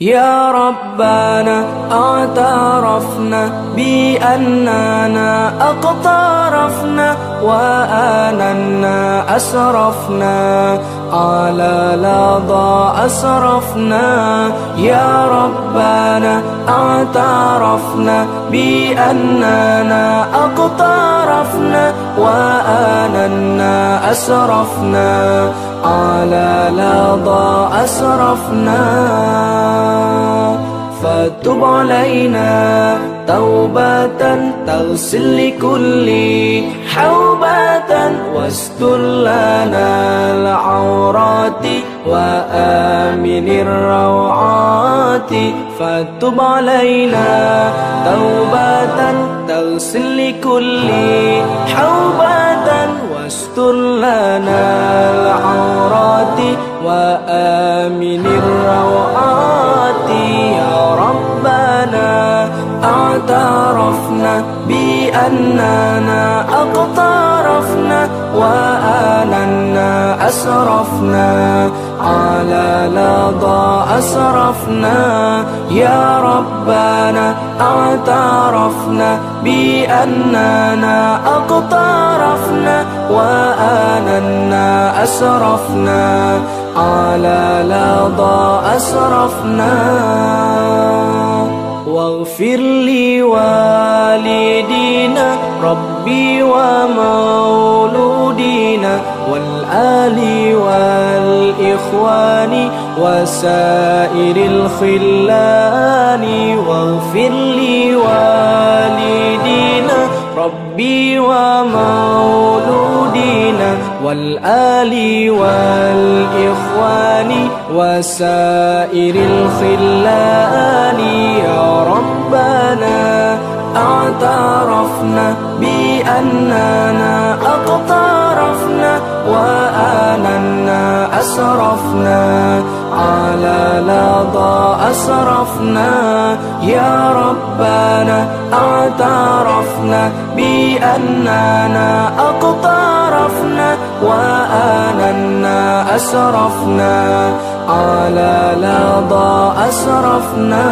يا ربنا اعترفنا بأننا أقترفنا وآننا أسرفنا. على لظى أسرفنا يا ربنا اعترفنا بأننا أقترفنا وآننا أسرفنا. على لظى أسرفنا فتب علينا توبة تغسل لكل حوبة واستر لنا العورات وآمن الروعات. فتب علينا توبة تغسل لكل حوبة. واستر لنا العورات وآمن الروعات. يا ربنا أعترفنا بأننا أقترفنا وآننا أسرفنا على لظى أسرفنا. يا ربنا اعترفنا بأننا أقترفنا وآننا أسرفنا على لظى أسرفنا. واغفر لي والدينا ربي ومولودينا والآل والإخوان وسائر الخلان واغفر لي والدينا ربي ومولودينا والآل والإخوان وسائر الخلان. يا ربنا اعترفنا بأننا أقترفنا وآننا أسرفنا على لظى أسرفنا. يا ربنا اعترفنا بأننا أقترفنا وآننا أسرفنا على لظى أسرفنا.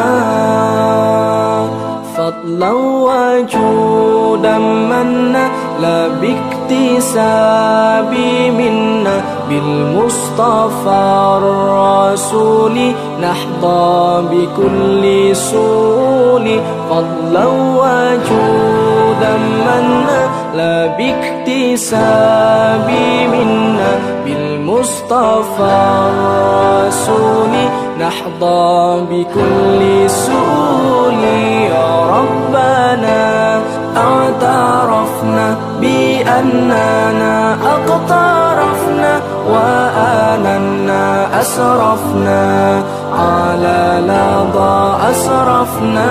فضلا وجودا منا لا باكتساب منا بالمصطفى الرسول نحظى بكل سول فضلا وجودا منا لا باكتساب منا بالمصطفى الرسول نحظى بكل سول يا ربنا اعترفنا بأننا أقترفنا وآننا أسرفنا على لظى أسرفنا.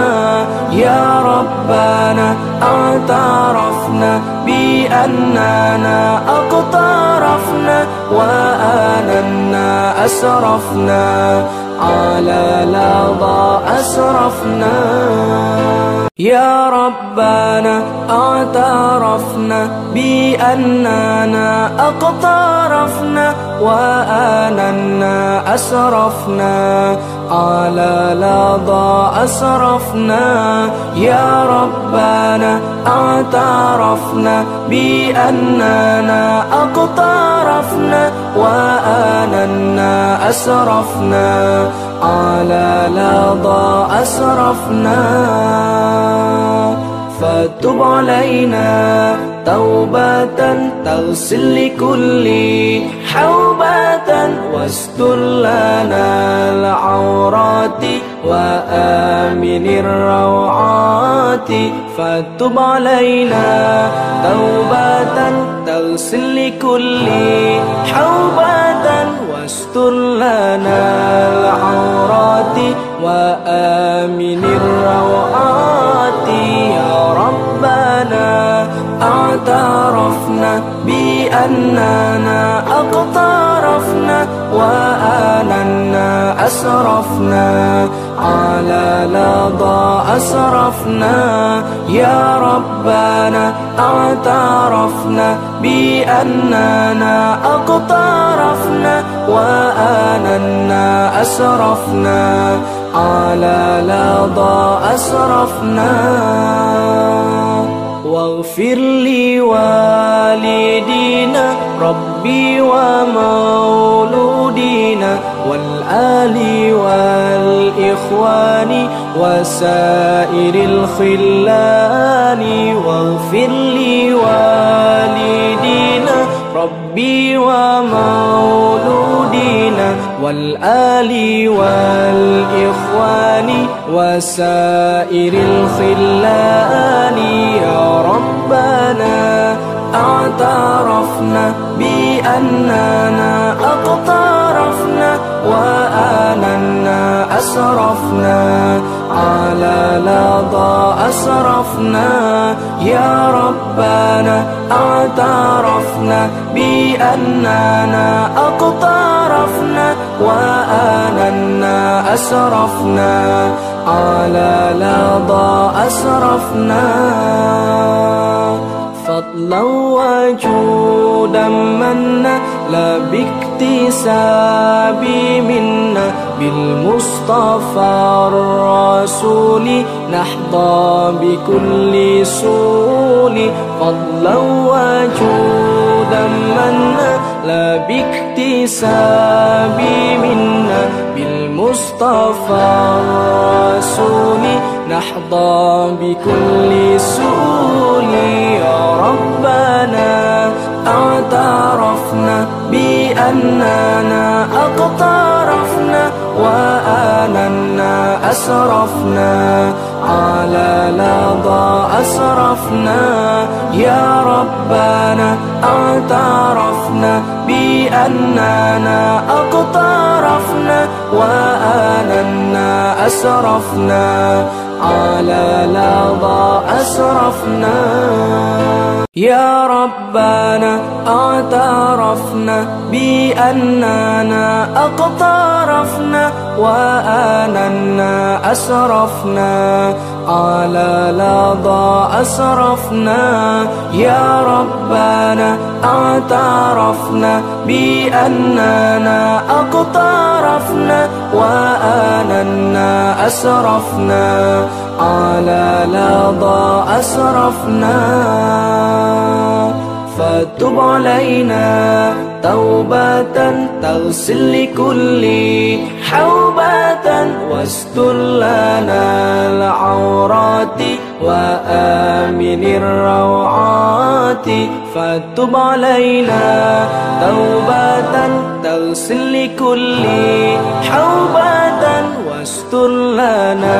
يا ربنا اعترفنا بأننا أقترفنا وآننا أسرفنا. على لظى أسرفنا. يا ربنا اعترفنا بأننا أقترفنا وآننا أسرفنا. على لظى أسرفنا يا ربنا اعترفنا بأننا أقترفنا وآننا أسرفنا. على لظى أسرفنا. فتب علينا توبة تغسل لكل حوبة واستر لنا العورات وآمن الروعات فتب علينا توبة تغسل لكل حوبة واستر لنا العورات وآمن الروعات ربنا اعترفنا بأننا أقترفنا وآننا أسرفنا على لظى أسرفنا يا ربنا اعترفنا بأننا أقترفنا وآننا أسرفنا على لظى أسرفنا. واغفر لي والدينا ربي ومولودينا والآل والإخوان وسائر الخلان. واغفر لي والدينا ربي ومولودينا والآل والإخوان وسائر الخلان. يا ربنا اعترفنا بأننا أقترفنا وآننا أسرفنا على لظى أسرفنا. يا ربنا اعترفنا بأننا أقترفنا وآننا أسرفنا على لظى أسرفنا. فضلا وجودا منا لا باكتساب منا بالمصطفى الرسول. نحظى بكل سول فضلا وجودا منا لا باكتساب منا بالمصطفى الرسول نحظى بكل سول يا ربنا. اعترفنا بأننا أقترفنا وآننا أسرفنا. على لظى أسرفنا يا ربنا. اعترفنا بأننا أقترفنا وآننا أسرفنا على لظى أسرفنا. يا ربنا اعترفنا بأننا أقترفنا وآننا أسرفنا على لظى أسرفنا. يا ربنا اعترفنا بأننا أقترفنا وآننا أسرفنا على لظى أسرفنا. فتب علينا توبة تغسل لكل حوبة واستر لنا العورات وآمن الروعات. فتب علينا توبة تغسل لكل حوبة واستر لنا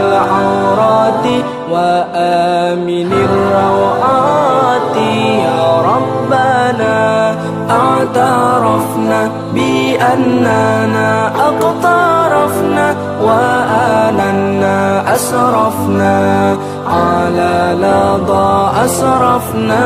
العورات وآمن الروعات. يا ربنا أعترفنا بأننا أقترفنا وآننا أسرفنا على لظى أسرفنا.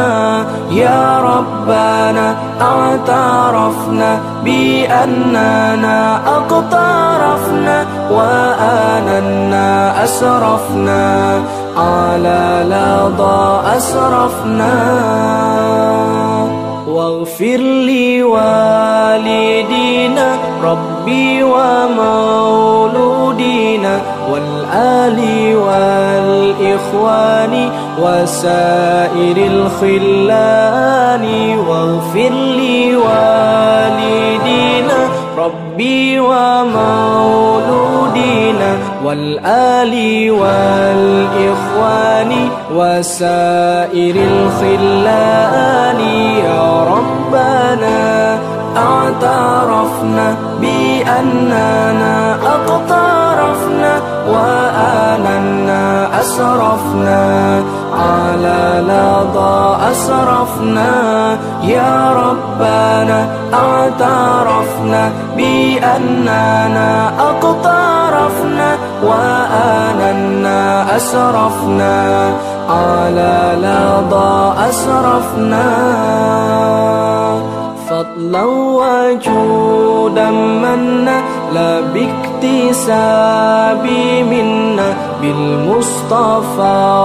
يا ربنا اعترفنا بأننا أقترفنا وآننا أسرفنا على لظى أسرفنا. واغفر لي والدينا ربي ومولودينا والآل والإخوان وسائر الخلان. واغفر لي والدينا ربي ومولودينا والآل والإخوان وسائر الخلان يا ربنا اعترفنا بأننا أقترفنا وآننا أسرفنا. على لظى أسرفنا يا ربنا اعترفنا بأننا أقترفنا وآننا أسرفنا. على لظى أسرفنا. فضلا وجودا منا لا باكتساب منا بالمصطفى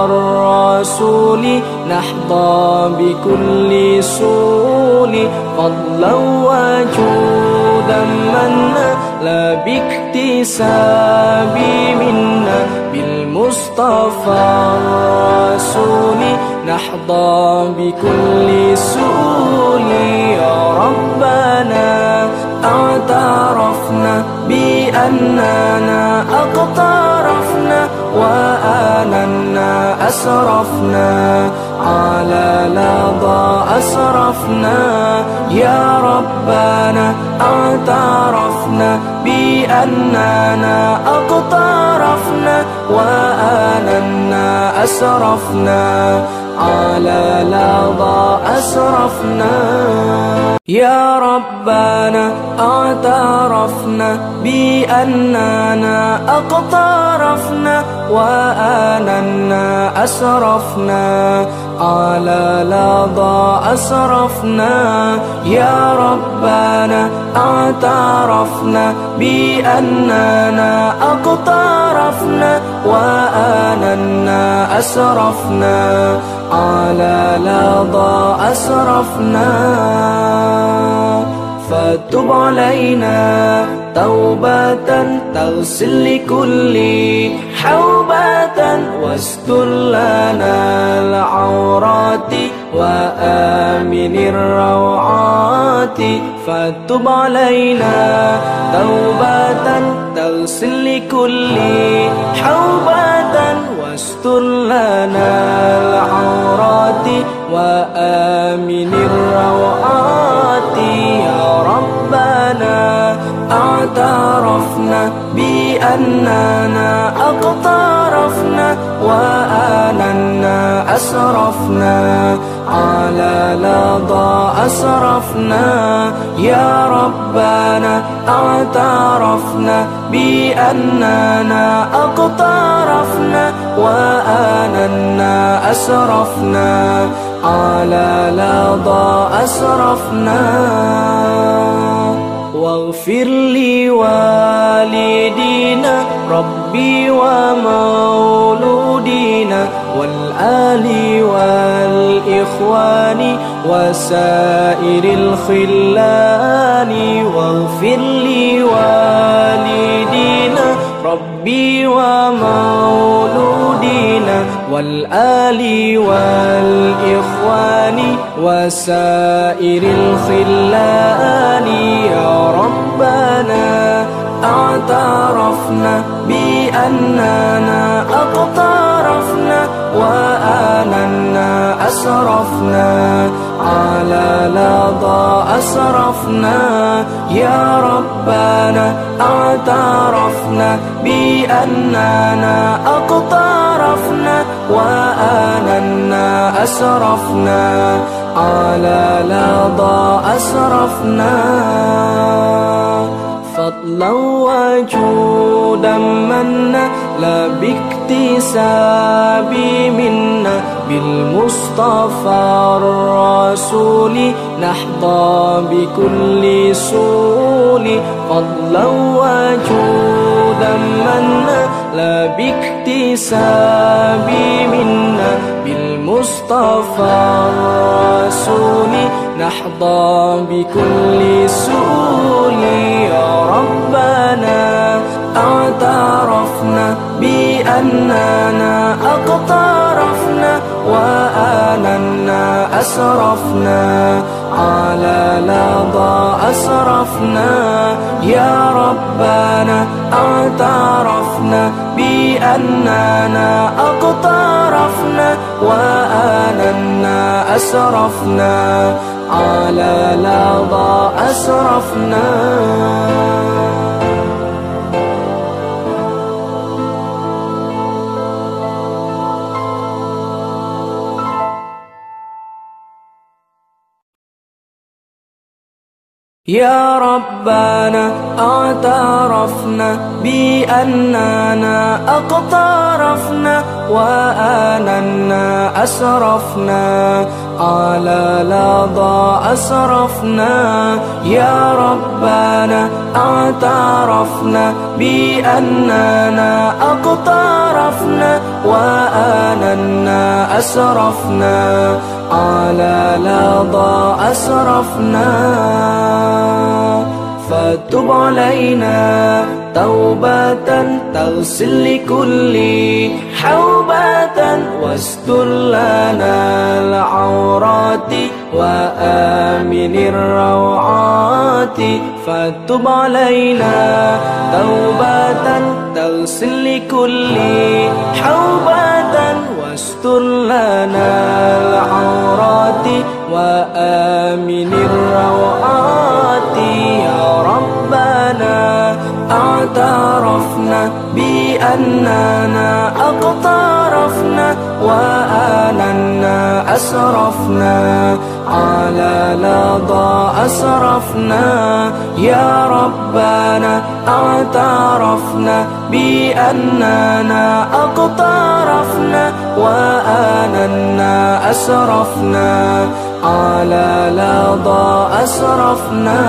الرسول نحظى بكل سول فضلا وجودا منا لا باكتساب منا بالمصطفى الرسول. نحظى بكل سؤول يا ربنا اعترفنا بأننا أقترفنا وآننا أسرفنا على لظى أسرفنا. يا ربنا اعترفنا بأننا أقترفنا وآننا أسرفنا على لظى أسرفنا. يا ربنا اعترفنا بأننا أقترفنا وآننا أسرفنا. على لظى أسرفنا. يا ربنا اعترفنا بأننا أقترفنا وآننا أسرفنا. على لظى أسرفنا. فتب علينا توبة تغسل لكل حوبة واستر لنا العورات وآمن الروعات. فتب علينا توبة تغسل لكل حوبة واستر لنا العورات وآمن الروعات. ربنا اعترفنا بأننا أقترفنا وآننا أسرفنا على لظى أسرفنا يا ربنا اعترفنا بأننا أقترفنا وآننا أسرفنا على لظى أسرفنا. واغفر لي والدينا ربي ومولودينا والآل والإخوان وسائر الخلان. واغفر لي والدينا ربي ومولودينا. والآل والإخوان وسائر الخلان. يا ربنا اعترفنا بأننا أقترفنا وآننا أسرفنا على لظى أسرفنا. يا ربنا اعترفنا بأننا أقترفنا وآننا أسرفنا على لظى أسرفنا. فضلا وجودا منا لا باكتساب منا بالمصطفى الرسول. نحظى بكل سول فضلا وجودا منا لا باكتساب منا بالمصطفى الرسول نحظى بكل سؤول يا ربنا. اعترفنا بأننا أقترفنا وآننا أسرفنا. على لظى أسرفنا يا ربنا. اعترفنا بأننا أقترفنا وآننا أسرفنا على لظى أسرفنا. يا ربنا اعترفنا بأننا أقترفنا وآننا أسرفنا. على لظى أسرفنا. يا ربنا اعترفنا بأننا أقترفنا وآننا أسرفنا. على لظى أسرفنا فتب علينا توبة تغسل لكل حوبة واستر لنا العورات وآمن الروعات فتب علينا توبة تغسل لكل حوبة واستر لنا العورات وآمن الروعات. يا ربنا اعترفنا بأننا أقترفنا وآننا أسرفنا. على لظى أسرفنا يا ربنا اعترفنا بأننا أقترفنا وآننا أسرفنا. على لظى أسرفنا.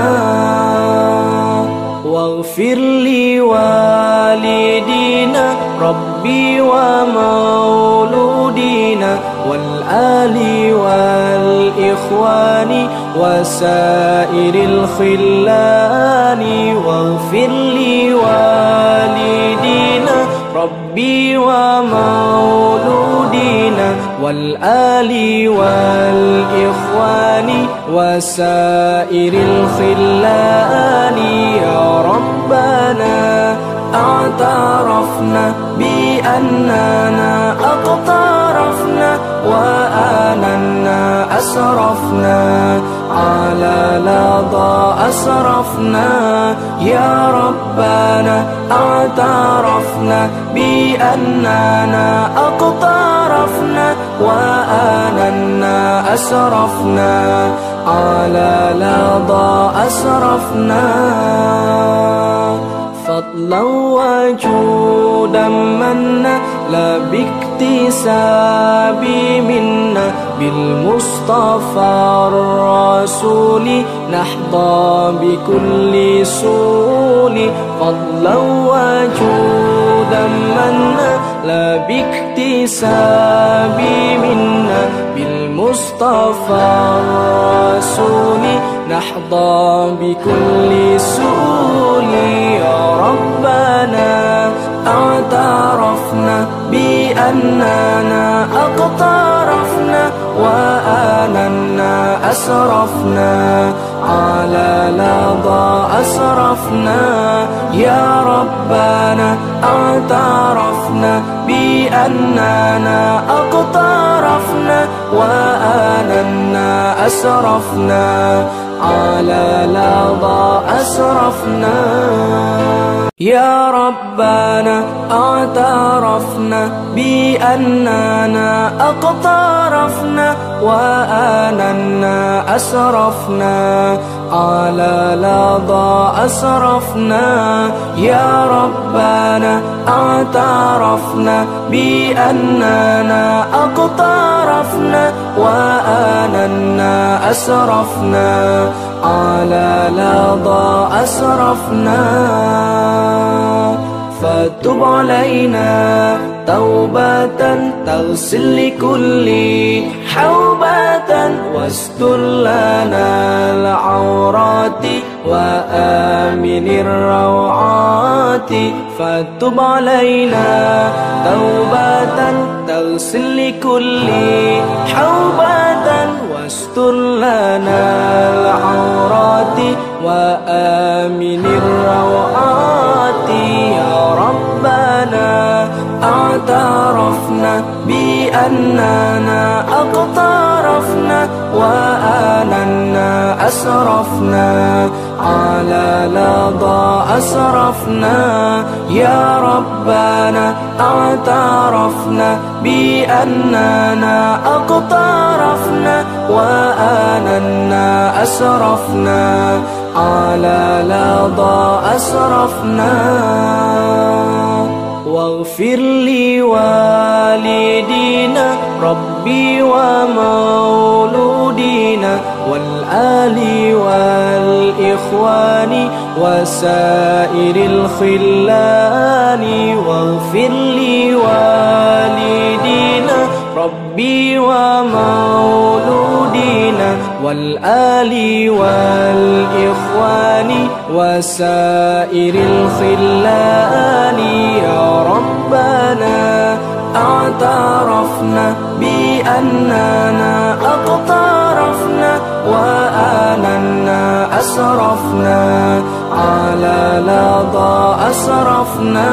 واغفر لي والدينا ربي ومولودينا والآل والإخوان وسائر الخلان واغفر لي والدينا ربي ومولودينا والآل والإخوان وسائر الخلان. يا ربنا أعترفنا بأننا أقترفنا وآننا أسرفنا على لظى أسرفنا. يا ربنا اعترفنا بأننا أقترفنا وآننا أسرفنا على لظى أسرفنا. فضلا وجودا منا لا باكتساب منا بالمصطفى الرسول. نحظى بكل سول فضلا وجودا منا لا باكتساب منا بالمصطفى الرسول. نحظى بكل سول يا ربنا اعترفنا بأننا أقترفنا وآننا أسرفنا على لظى أسرفنا. يا ربنا اعترفنا بأننا أقترفنا وآننا أسرفنا. على لظى أسرفنا. يا ربنا اعترفنا بأننا أقترفنا وآننا أسرفنا. على لظى أسرفنا يا ربنا اعترفنا بأننا أقترفنا وآننا أسرفنا. على لظى أسرفنا فتب علينا. توبة تغسل لكل حوبة واستر لنا العورات وآمن الروعات فتب علينا توبة تغسل لكل حوبة واستر لنا العورات وآمن الروعات يا ربنا أعترفنا بأننا أقترفنا وآننا أسرفنا على لظى أسرفنا. يا ربنا أعترفنا بأننا أقترفنا وآننا أسرفنا على لظى أسرفنا. واغفر لي والدينا ربي ومولودينا والآل والإخوان وسائر الخلان. واغفر لي والدينا ربي ومولودينا والآل والإخوان وسائر الخلان. يا ربنا اعترفنا بأننا أقترفنا وآننا أسرفنا على لظى أسرفنا.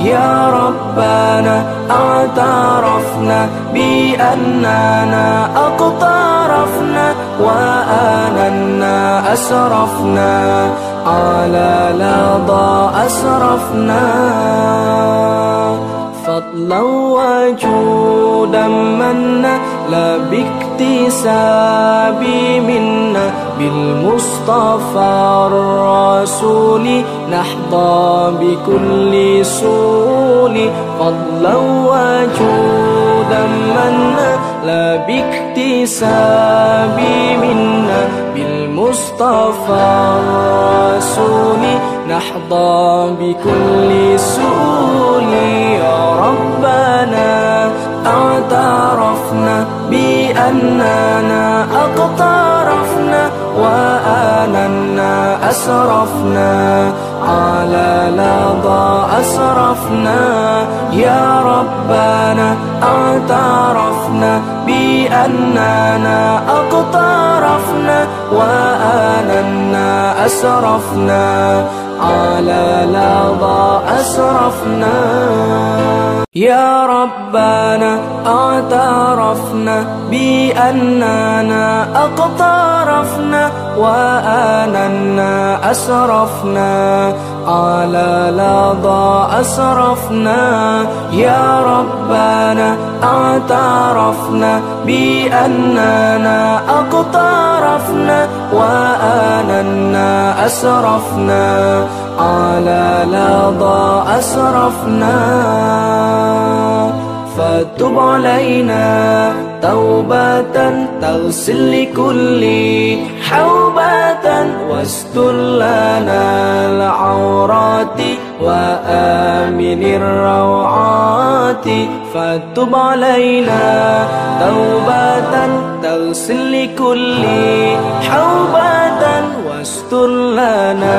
يا ربنا اعترفنا بأننا أقترفنا وآننا أسرفنا على لظى أسرفنا. فضلا وجودا منا لا باكتساب منا بالمصطفى الرسول. نحظى بكل سول فضلا وجودا منا لا باكتساب منا بالمصطفى الرسول. نحظى بكل سول يا ربنا اعترفنا بأننا أقترفنا وآننا أسرفنا على لظى أسرفنا يا ربنا اعترفنا بأننا أقترفنا وآننا أسرفنا على لظى أسرفنا. يا ربنا اعترفنا بأننا أقترفنا وآننا أسرفنا على لظى أسرفنا. يا ربنا اعترفنا بأننا أقترفنا وآننا أسرفنا على لظى أسرفنا. فتب علينا. توبة تغسل لكل حوبة واستر لنا العورات وآمن الروعات فتب علينا توبة تغسل لكل حوبة واستر لنا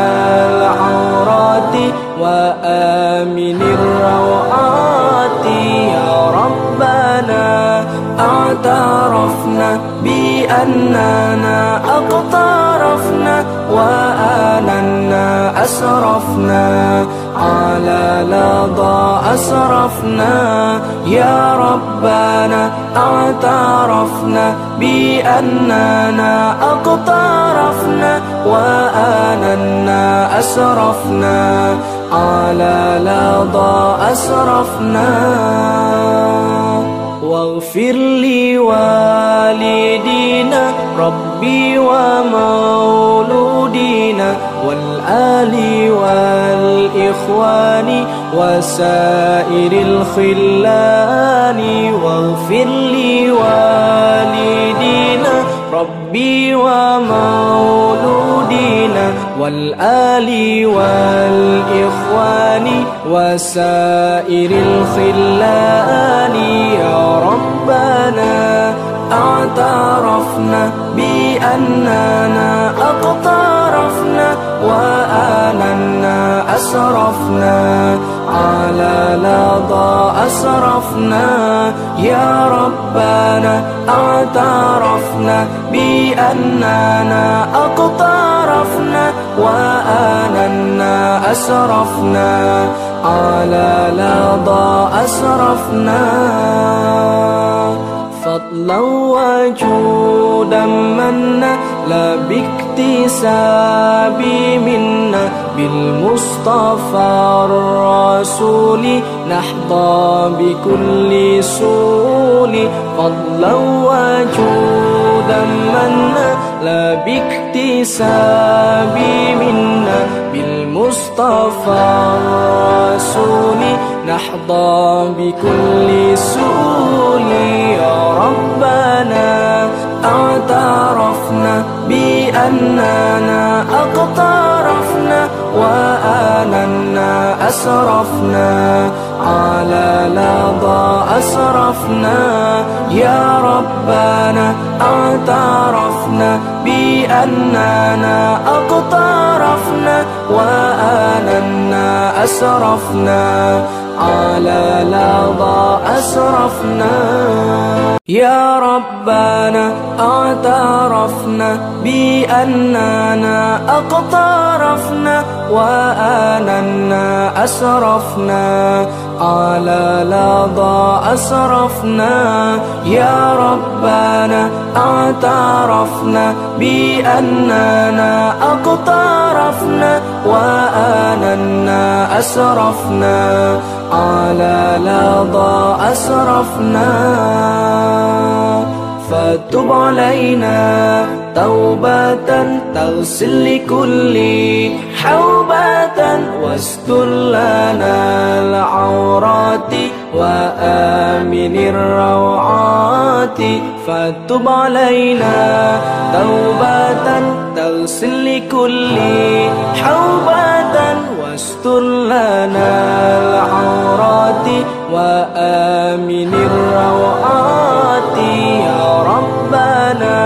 العورات وآمن الروعات يا ربنا اعترفنا بأننا أقترفنا وآننا أسرفنا على لظى أسرفنا. يا ربنا اعترفنا بأننا أقترفنا وآننا أسرفنا على لظى أسرفنا. واغفر لي والدينا ربي ومولودينا والآل والإخوان وسائر الخلان. واغفر لي والدينا ربي ومولودينا والآل والإخوان وسائر الخلان. يا ربنا اعترفنا بأننا أقترفنا وآننا أسرفنا على لظى أسرفنا. يا ربنا اعترفنا بأننا أقترفنا وآننا أسرفنا على لظى أسرفنا. فضلا وجودا منا لا باكتساب منا بالمصطفى الرسول. نحظى بكل سول فضلا وجودا منا. لا باكتساب منا بالمصطفى الرسول. نحظى بكل سول يا ربنا اعترفنا بأننا أقترفنا وآننا أسرفنا على لظى أسرفنا. يا ربنا اعترفنا بأننا أقترفنا وآننا أسرفنا. على لظى أسرفنا. يا ربنا اعترفنا بأننا أقترفنا وآننا أسرفنا. على لظى أسرفنا. يا ربنا اعترفنا بأننا أقترفنا وآننا أسرفنا. على لظى أسرفنا فتب علينا توبة تغسل لكل حوبة واستر لنا العورات وآمن الروعات فتب علينا توبة تغسل لكل حوبة واستر لنا العورات وآمن الروعات. يا ربنا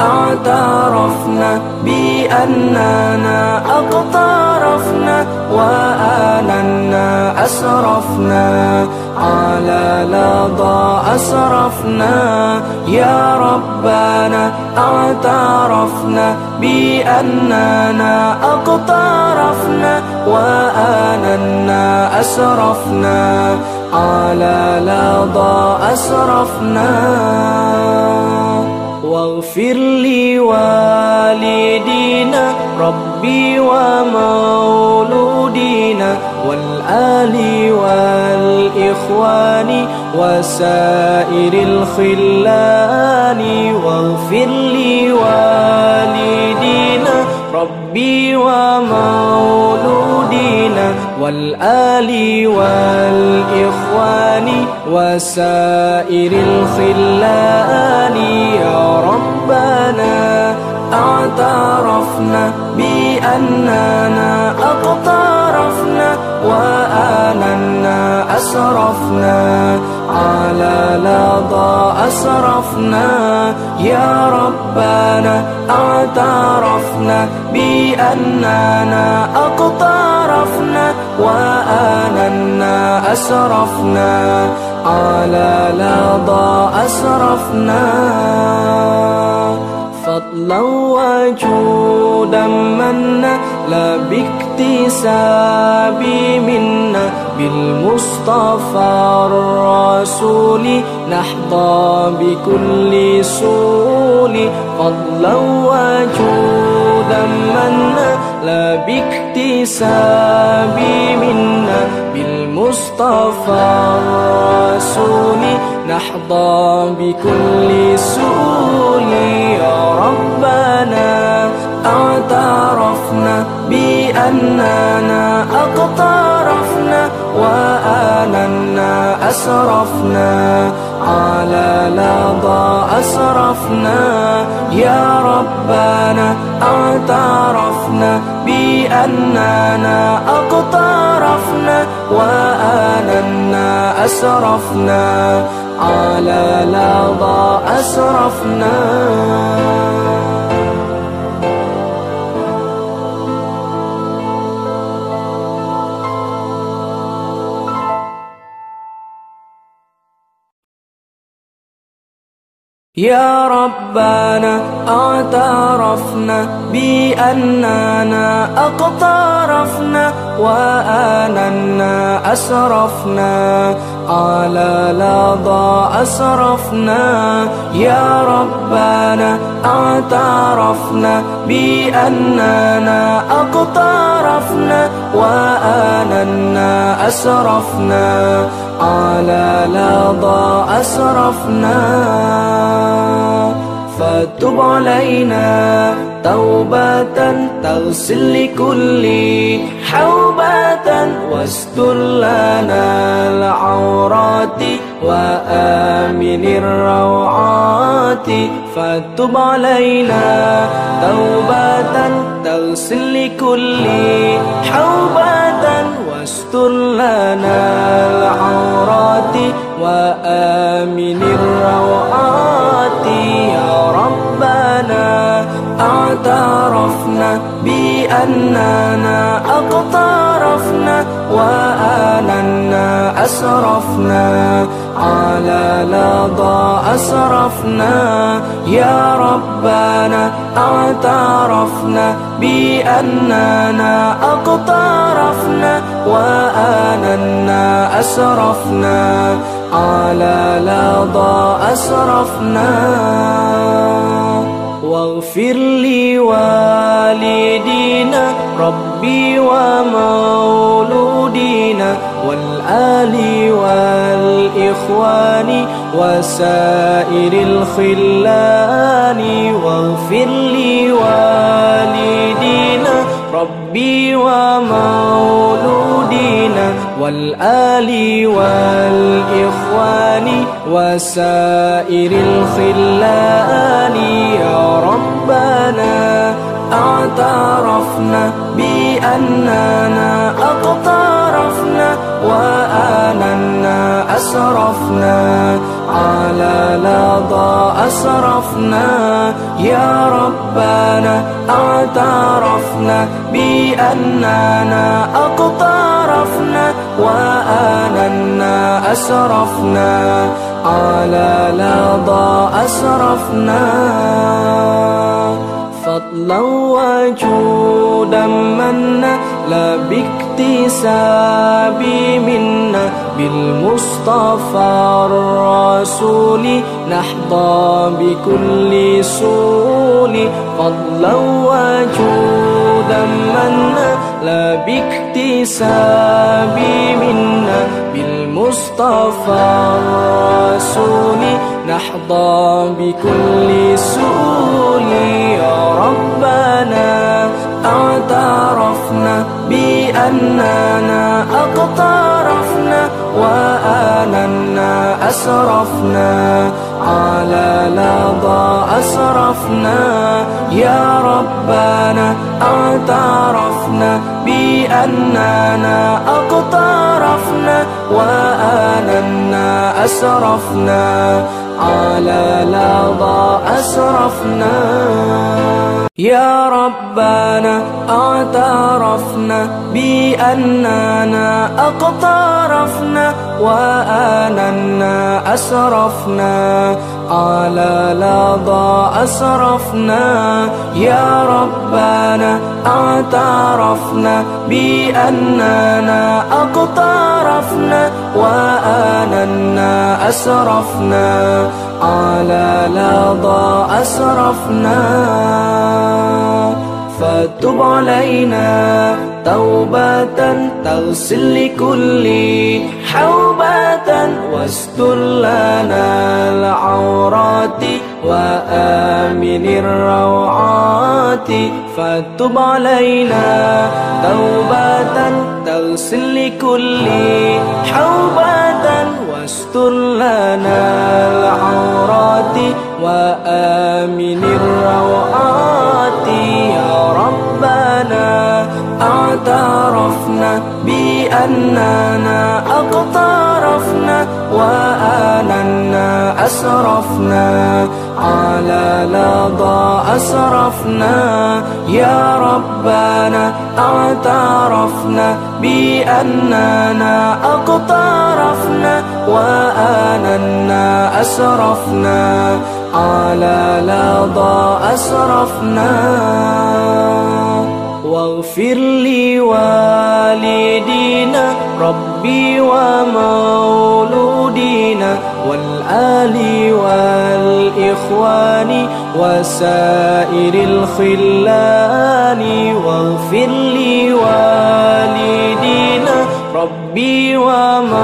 اعترفنا بأننا أقترفنا وآننا أسرفنا. على لظى أسرفنا يا ربنا اعترفنا بأننا أقترفنا وآننا أسرفنا. على لظى أسرفنا. واغفر لي والدينا ربي ومولودينا والآل والإخوان وسائر الخلان واغفر لي والدينا ربي ومولودينا والآل والإخوان وسائر الخلان. يا ربنا أعترفنا بأننا أقترفنا وآننا أسرفنا على لظى أسرفنا. يا ربنا اعترفنا بأننا أقترفنا وآننا أسرفنا على لظى أسرفنا. فضلا وجودا منا لا باكتساب منا بالمصطفى الرسول. نحظى بكل سول فضلا وجودا منا لا باكتساب منا بالمصطفى الرسول. نحظى بكل سؤول يا ربنا اعترفنا بأننا أقترفنا وآننا أسرفنا على لظى أسرفنا. يا ربنا اعترفنا بأننا أقترفنا وآننا أسرفنا على لظى أسرفنا. يا ربنا اعترفنا بأننا أقترفنا وآننا أسرفنا. على لظى أسرفنا. يا ربنا اعترفنا بأننا أقترفنا وآننا أسرفنا. على لظى أسرفنا فتب علينا توبة تغسل لكل حوبة واستر لنا العورات وآمن الروعات فتب علينا توبة تغسل لكل حوبة واستر لنا العورات العورات وآمن الروعات يا ربنا أعترفنا بأننا أقطعنا أقترفنا وآننا أسرفنا على لظى أسرفنا. يا ربنا اعترفنا بأننا أقترفنا وآننا أسرفنا على لظى أسرفنا. واغفر لي والدينا ربي ومولودينا والآل والإخوان وسائر الخلان. واغفر لي والدينا ربي ومولودينا والآل والإخوان وسائر الخلان. يا ربنا اعترفنا بأننا أقترفنا وآننا أسرفنا على لظى أسرفنا. يا ربنا اعترفنا بأننا أقترفنا وآننا أسرفنا على لظى أسرفنا. فضلا وجودا منا لا باكتساب منا بالمصطفى الرسول. نحظى بكل سول فضلا وجودا منا لا باكتساب منا بالمصطفى الرسول. نحظى بكل سول يا ربنا اعترفنا بأننا أقترفنا وآننا أسرفنا على لظى أسرفنا. يا ربنا اعترفنا بأننا أقترفنا وآننا أسرفنا على لظى أسرفنا. يا ربنا اعترفنا بأننا أقترفنا وآننا أسرفنا. على لظى أسرفنا يا ربنا اعترفنا بأننا أقترفنا وآننا أسرفنا. على لظى أسرفنا فتب علينا توبة تغسل لكل حوبة واستر لنا العورات وآمن الروعات. فتب علينا توبة تغسل لكل حوبة. واستر لنا العورات وآمن الروعات. يا ربنا أعترفنا بأننا أقترفنا وآننا أسرفنا على لظى أسرفنا. يا ربنا اعترفنا بأننا أقترفنا وآننا أسرفنا على لظى أسرفنا. واغفر لي والدينا ربي ومولودينا والآل والإخوان وسائر الخلان. واغفر لي والدينا ربي ومولودينا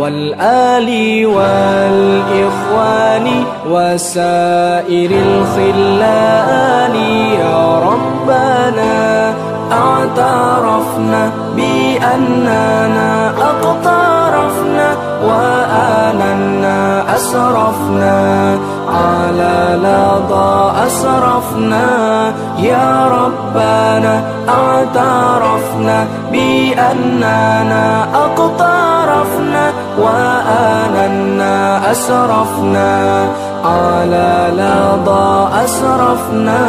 والآل والإخوان وسائر الخلان. يا ربنا اعترفنا بأننا أقترفنا وآننا أسرفنا على لظى أسرفنا يا ربنا اعترفنا بأننا أقترفنا وآننا أسرفنا. على لظى أسرفنا.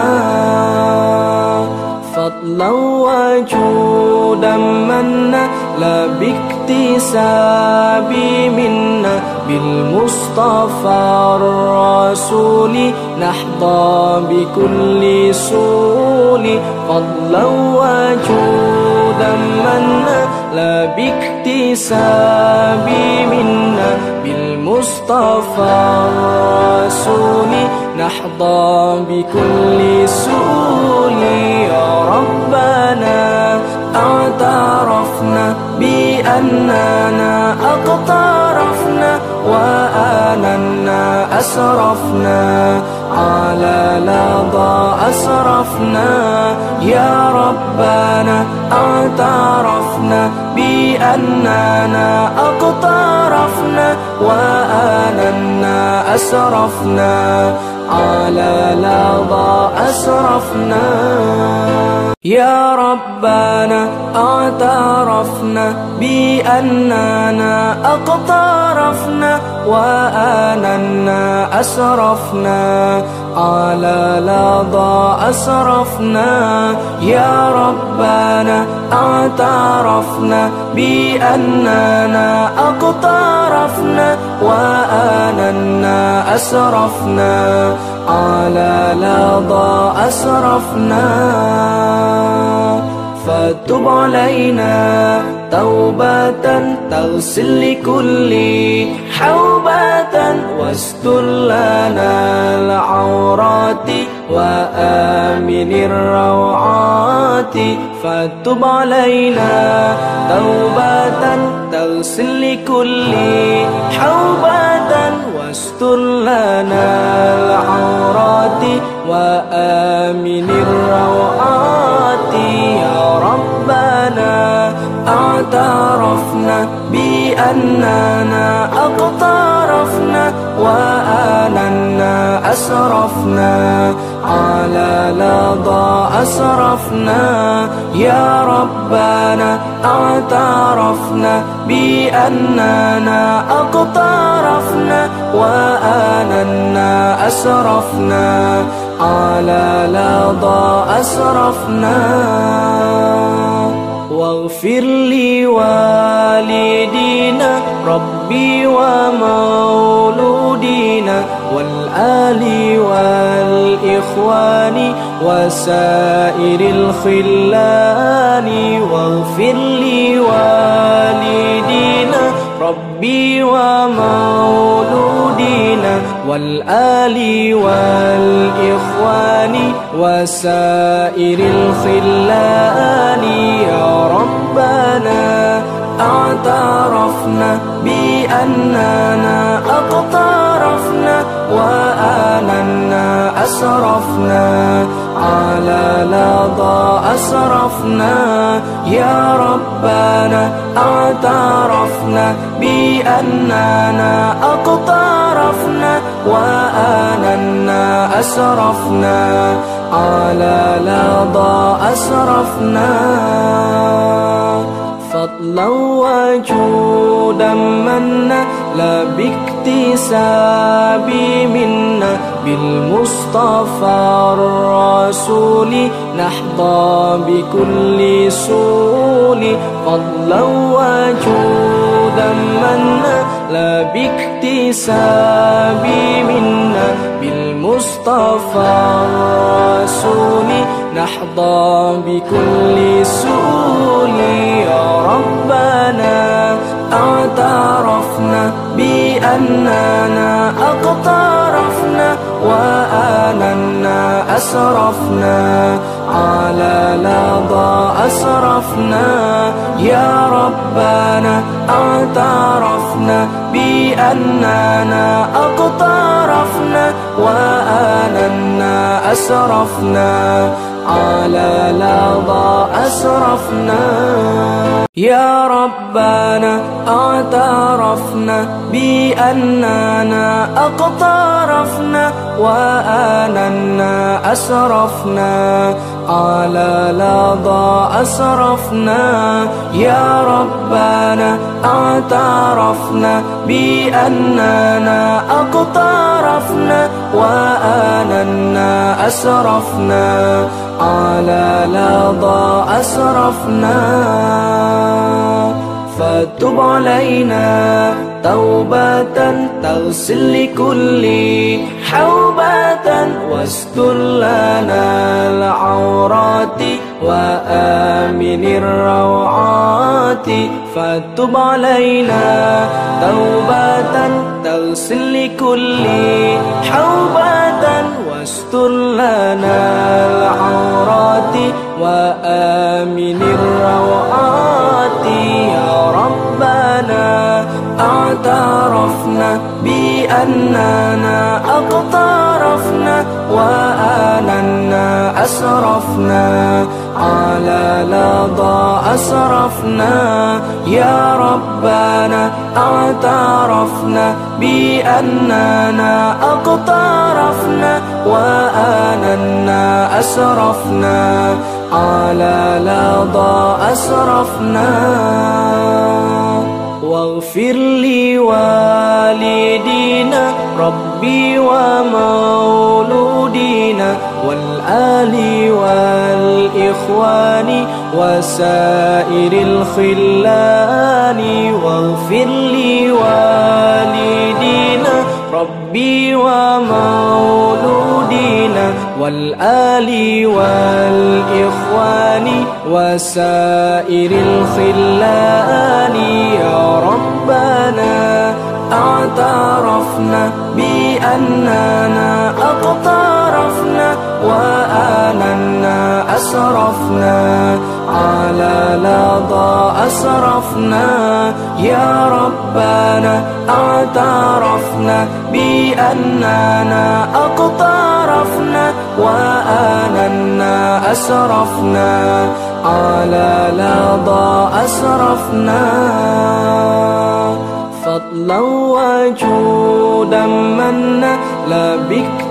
فضلا وجودا منا لا باكتساب منا بالمصطفى الرسول نحظى بكل سول. فضلا وجودا منا لا باكتساب منا. بالمصطفى الرسول نحظى بكل سول. يا ربنا اعترفنا بأننا أقترفنا وآننا أسرفنا على لظى أسرفنا. يا ربنا اعترفنا بأننا أقترفنا وآننا أسرفنا. على لظى أسرفنا. يا ربنا اعترفنا بأننا أقترفنا وآننا أسرفنا. على لظى أسرفنا يا ربنا اعترفنا بأننا أقترفنا وآننا أسرفنا. على لظى أسرفنا فتب علينا. توبة تغسل لكل حوبة واستر لنا العورات وآمن الروعات فتب علينا توبة تغسل لكل حوبة واستر لنا العورات وآمن الروعات يا ربنا أعترفنا بأننا أقترفنا وآننا أسرفنا على لظى أسرفنا. يا ربنا أعترفنا بأننا أقترفنا وآننا أسرفنا على لظى أسرفنا. واغفر لي والدينا ربي ومولودينا والآل والإخوان وسائر الخلان. واغفر لي والدينا ربي ومولودينا والآل والإخوان وسائر الخلان. يا ربنا اعترفنا بأننا أقترفنا وآننا أسرفنا. على لظى أسرفنا يا ربنا اعترفنا بأننا أقترفنا وآننا أسرفنا. على لظى أسرفنا. فضلا وجودا منا لا باكتساب منا بالمصطفى الرسول. نحظى بكل سول فضلا وجودا منا لا باكتساب منا بالمصطفى الرسول. نحظى بكل سول يا ربنا اعترفنا بأننا أقترفنا وآننا أسرفنا على لظى أسرفنا. يا ربنا اعترفنا بأننا أقترفنا وآننا أسرفنا. على لظى أسرفنا. يا ربنا اعترفنا بأننا أقترفنا وآننا أسرفنا. على لظى أسرفنا. يا ربنا اعترفنا بأننا أقترفنا وآننا أسرفنا على لظى أسرفنا. فتب علينا توبة تغسل لكل حوبة واستر لنا العورات وآمن الروعات. فتب علينا توبة تغسل لكل حوبة واستر لنا العورات وآمن الروعات. يا ربنا اعترفنا بأننا أقترفنا وآننا أسرفنا على لظى أسرفنا يا ربنا اعترفنا بأننا أقترفنا وآننا أسرفنا. على لظى أسرفنا. واغفر لي والدينا ربي ومولودينا والآل والإخوان وسائر الخلان واغفر لي والدينا ربي ومولودينا والآل والإخوان وسائر الخلان. يا ربنا اعترفنا بأننا أقترفنا وآننا أسرفنا على لظى أسرفنا. يا ربنا اعترفنا بأننا أقترفنا وآننا أسرفنا على لظى أسرفنا. فضلا وجودا منا لا باكتساب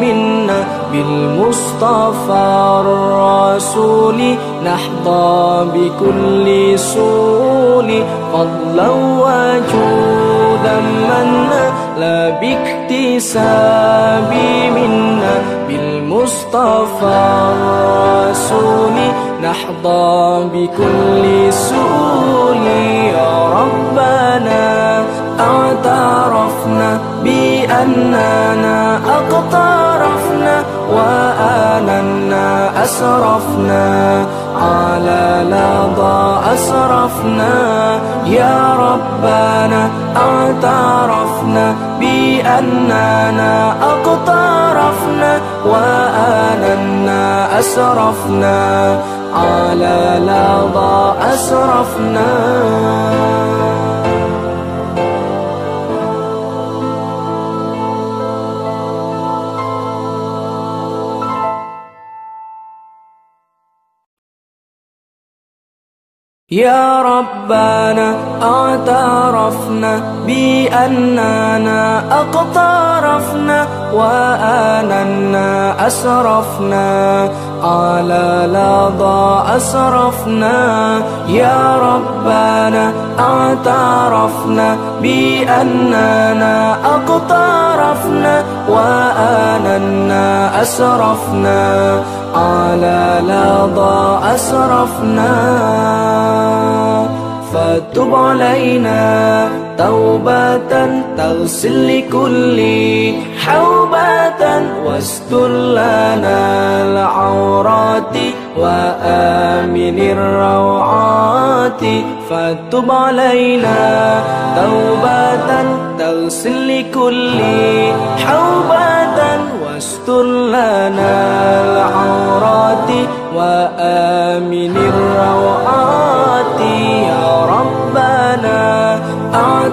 منا بالمصطفى الرسول نحظى بكل سول فضلا وجودا منا لا باكتساب منا. بالمصطفى الرسول نحظى بكل سول يا ربنا اعترفنا بأننا أقترفنا وآننا أسرفنا. على لظى أسرفنا يا ربنا اعترفنا بأننا أقترفنا وآننا أسرفنا. على لظى أسرفنا. يا ربنا اعترفنا بأننا أقترفنا وآننا أسرفنا. على لظى أسرفنا يا ربنا اعترفنا بأننا أقترفنا وآننا أسرفنا. على لظى أسرفنا فتب علينا. توبة تغسل لكل حوبة واستر لنا العورات وآمن الروعات فتب علينا توبة تغسل لكل حوبة واستر لنا العورات وآمن الروعات يا ربنا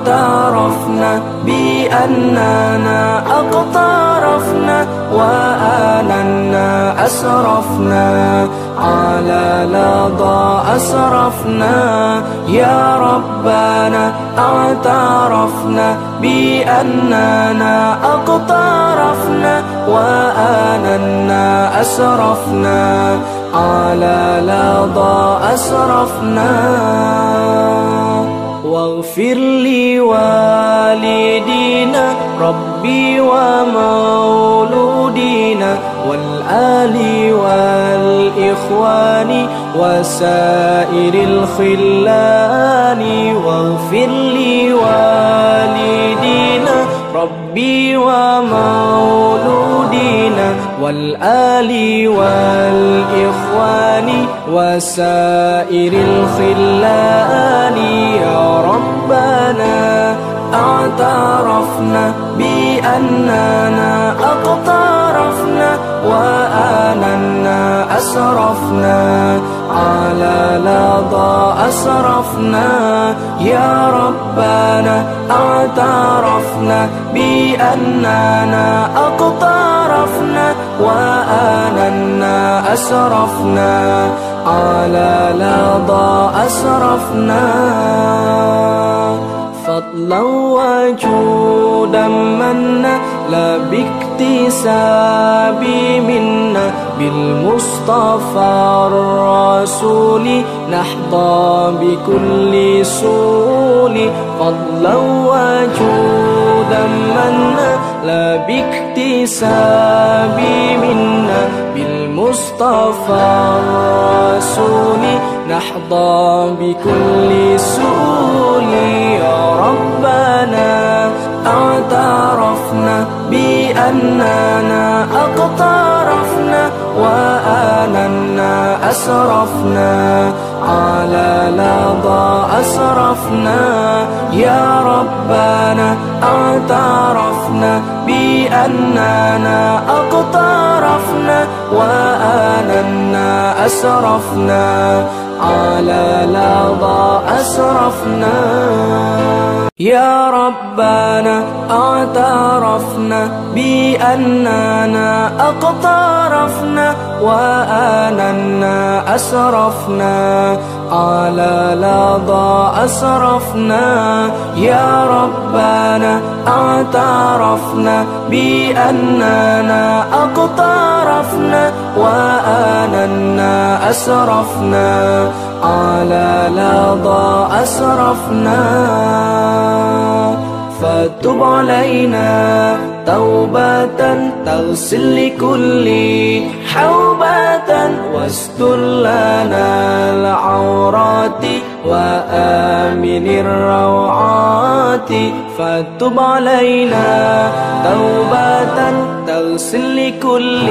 اعترفنا بأننا أقترفنا وآننا أسرفنا على لظى أسرفنا. يا ربنا اعترفنا بأننا أقترفنا وآننا أسرفنا على لظى أسرفنا. واغفر لوالدينا ربي ومولودينا والآل والإخوان وسائر الخلان. واغفر لوالدينا ربي ومولودينا والآل والإخوان وسائر الخلان. يا ربنا اعترفنا بأننا أقترفنا وآننا أسرفنا على لظى أسرفنا. يا ربنا اعترفنا بأننا أقترفنا وآننا أسرفنا على لظى أسرفنا. فضلا وجودا منا لا باكتساب منا بالمصطفى الرسول. نحظى بكل سول فضلا وجودا منا لا باكتساب منا بالمصطفى الرسول. نحظى بكل سول يا ربنا اعترفنا بأننا أقترفنا وآننا أسرفنا على لظى أسرفنا. يا ربنا اعترفنا بأننا أقترفنا وآننا أسرفنا. على لظى أسرفنا. يا ربنا اعترفنا بأننا أقترفنا وآننا أسرفنا. على لظى أسرفنا. يا ربنا اعترفنا بأننا أقترفنا وآننا أسرفنا على لظى أسرفنا. فتب علينا توبة تغسل لكل حوبة واستر لنا العورات. وآمن الروعات. فتب علينا توبة تغسل لكل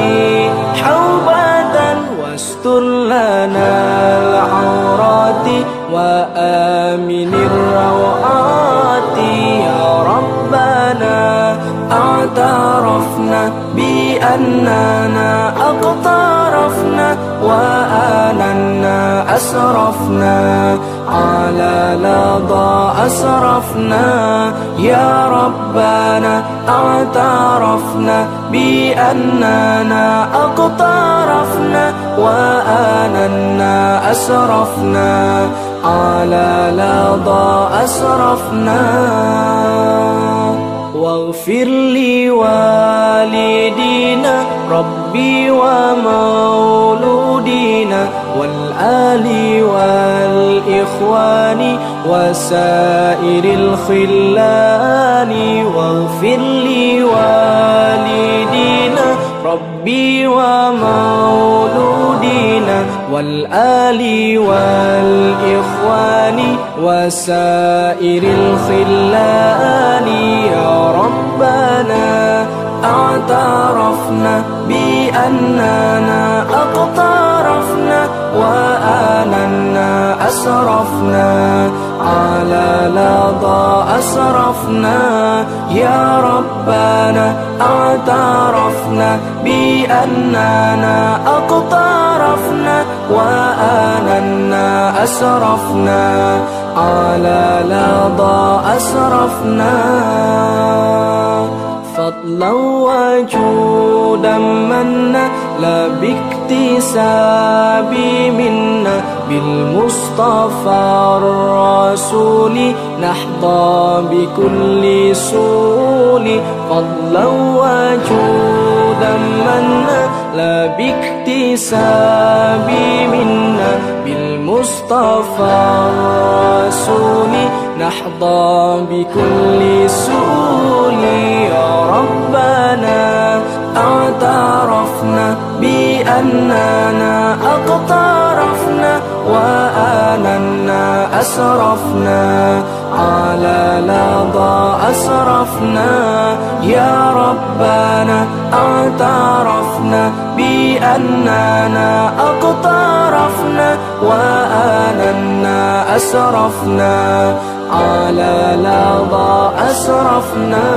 حوبة. واستر لنا العورات. وآمن الروعات. يا ربنا اعترفنا بأننا أقترفنا. وآننا أسرفنا. على لظى أسرفنا يا ربنا اعترفنا بأننا أقترفنا وآننا أسرفنا على لظى أسرفنا واغفر لوالدينا ربي ومولودينا والآل والإخوان وسائر الخلان واغفر لوالدينا ربي ومولودينا والآل والإخوان وسائر الخلان. يا ربنا اعترفنا بأننا أقترفنا وآننا أسرفنا على لظى أسرفنا. يا ربنا اعترفنا بأننا أقترفنا وآننا أسرفنا على لظى أسرفنا. فضلا وجودا منا لا باكتساب منا بالمصطفى الرسول نحظى بكل سول فضلا وجودا منا لا باكتساب منا بالمصطفى الرسول نحظى بكل سؤول يا ربنا اعترفنا بأننا أقترفنا وآننا أسرفنا على لظى أسرفنا. يا ربنا اعترفنا بأننا أقترفنا وآننا أسرفنا. على لظى أسرفنا.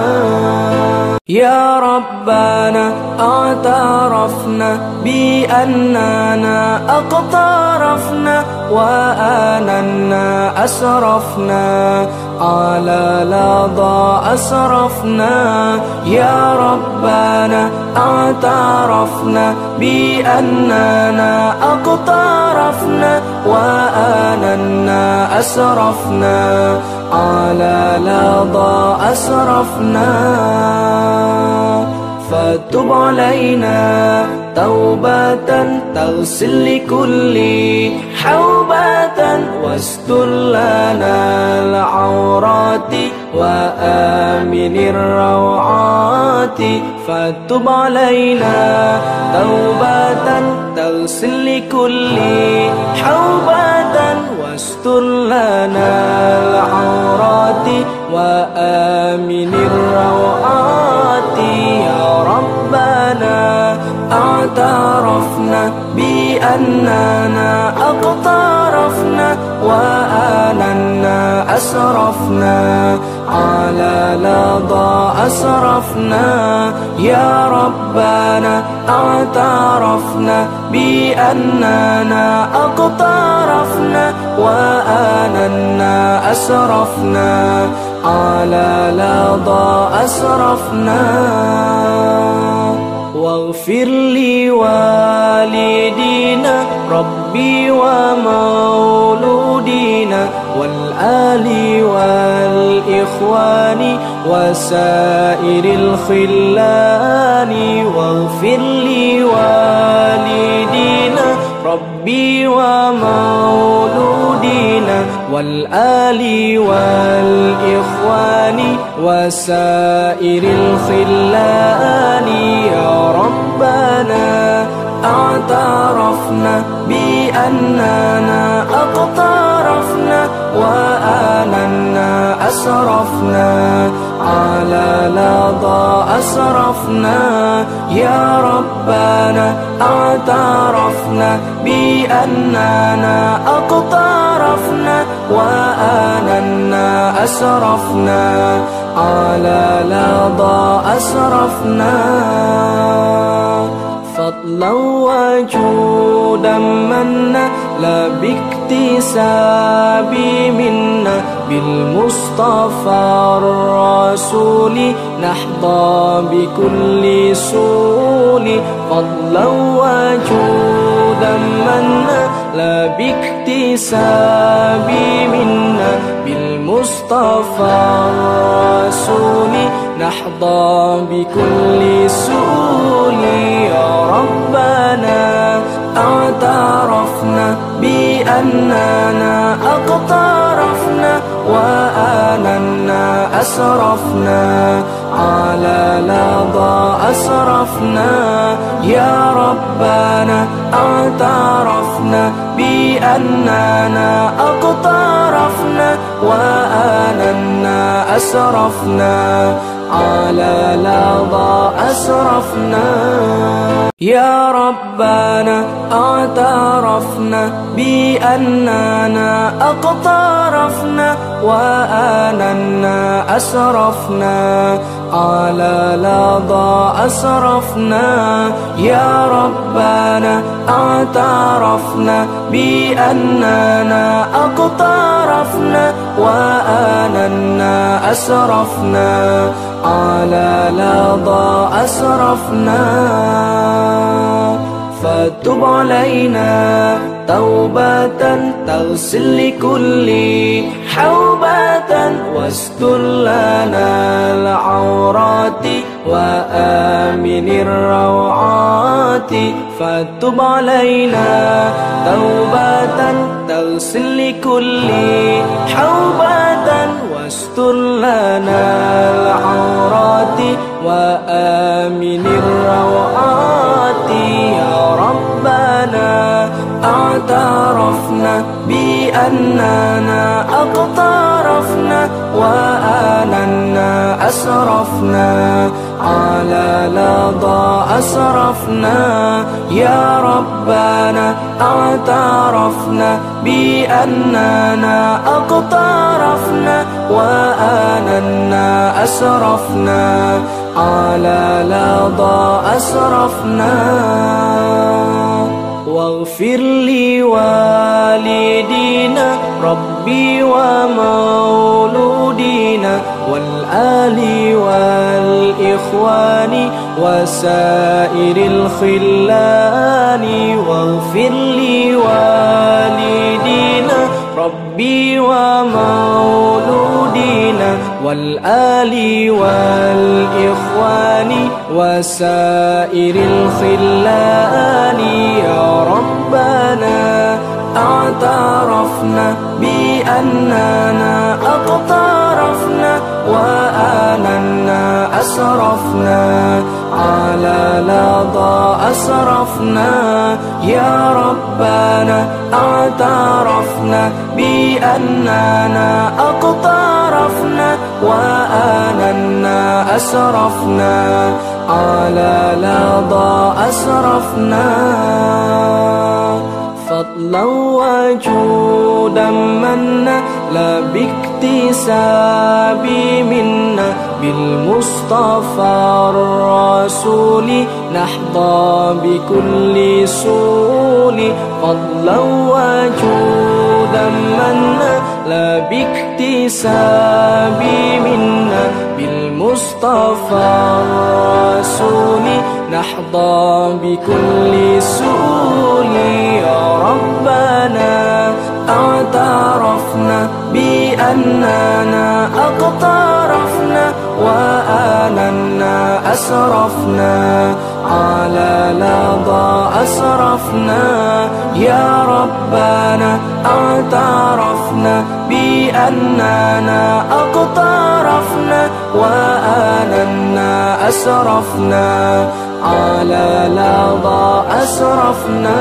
يا ربنا اعترفنا بأننا أقترفنا وآننا أسرفنا. على لظى أسرفنا يا ربنا اعترفنا بأننا أقترفنا وآننا أسرفنا. على لظى أسرفنا فتب علينا توبة تغسل لكل حوبة واستر لنا العورات وآمن الروعات. فتب علينا توبة تغسل لكل حوبة. واستر لنا العورات وآمن الروعات. يا ربنا أعترفنا بأننا أقترفنا وآننا أسرفنا على لظى أسرفنا. يا ربنا اعترفنا بأننا أقترفنا وآننا أسرفنا على لظى أسرفنا. واغفر لي والدينا ربي ومولودينا والآل والإخوان وسائر الخلان واغفر لي والدينا ربي ومولودينا والآل والإخوان وسائر الخلان يا ربنا اعترفنا بأننا أقترفنا وآننا أسرفنا على لظى أسرفنا يا ربنا اعترفنا بأننا أقترفنا وآننا أسرفنا على لظى أسرفنا فضلا وجودا منا لا باكتساب منا بالمصطفى الرسول نحظى بكل سول فضلا وجودا منا لا باكتساب منا بالمصطفى الرسول نحظى بكل سؤول يا ربنا. اعترفنا بأننا أقترفنا وآننا أسرفنا. على لظى أسرفنا يا ربنا. اعترفنا بأننا أقترفنا وآننا أسرفنا. على لظى أسرفنا. يا ربنا اعترفنا بأننا أقترفنا وآننا أسرفنا. على لظى أسرفنا. يا ربنا اعترفنا بأننا أقترفنا وآننا أسرفنا على لظى أسرفنا. فتب علينا توبة تغسل لكل حوبة واستر لنا العورات. وآمن الروعات. فاتب علينا توبة تغسل لكل حوبة. واستر لنا العورات. وآمن الروعات. يا ربنا اعترفنا بأننا أقترفنا. وآننا أسرفنا. على لظى أسرفنا يا ربنا اعترفنا بأننا أقترفنا وآننا أسرفنا. على لظى أسرفنا. واغفر لي والدينا ربي ومولودينا. والآل والإخوان وسائر الخلان واغفر لي والدينا ربي ومولودينا والآل والإخوان وسائر الخلان. يا ربنا اعترفنا بأننا أقترفنا وآننا أسرفنا على لظى أسرفنا. يا ربنا اعترفنا بأننا أقترفنا وآننا أسرفنا على لظى أسرفنا. فضلا وجودا منا لا باكتساب منا بالمصطفى الرسول. نحظى بكل سول فضلا وجودا منا. لا باكتساب منا بالمصطفى الرسول نحظى بكل سول يا ربنا اعترفنا بأننا أقترفنا وآننا أسرفنا على لظى أسرفنا. يا ربنا اعترفنا بأننا أقترفنا وآننا أسرفنا على لظى أسرفنا.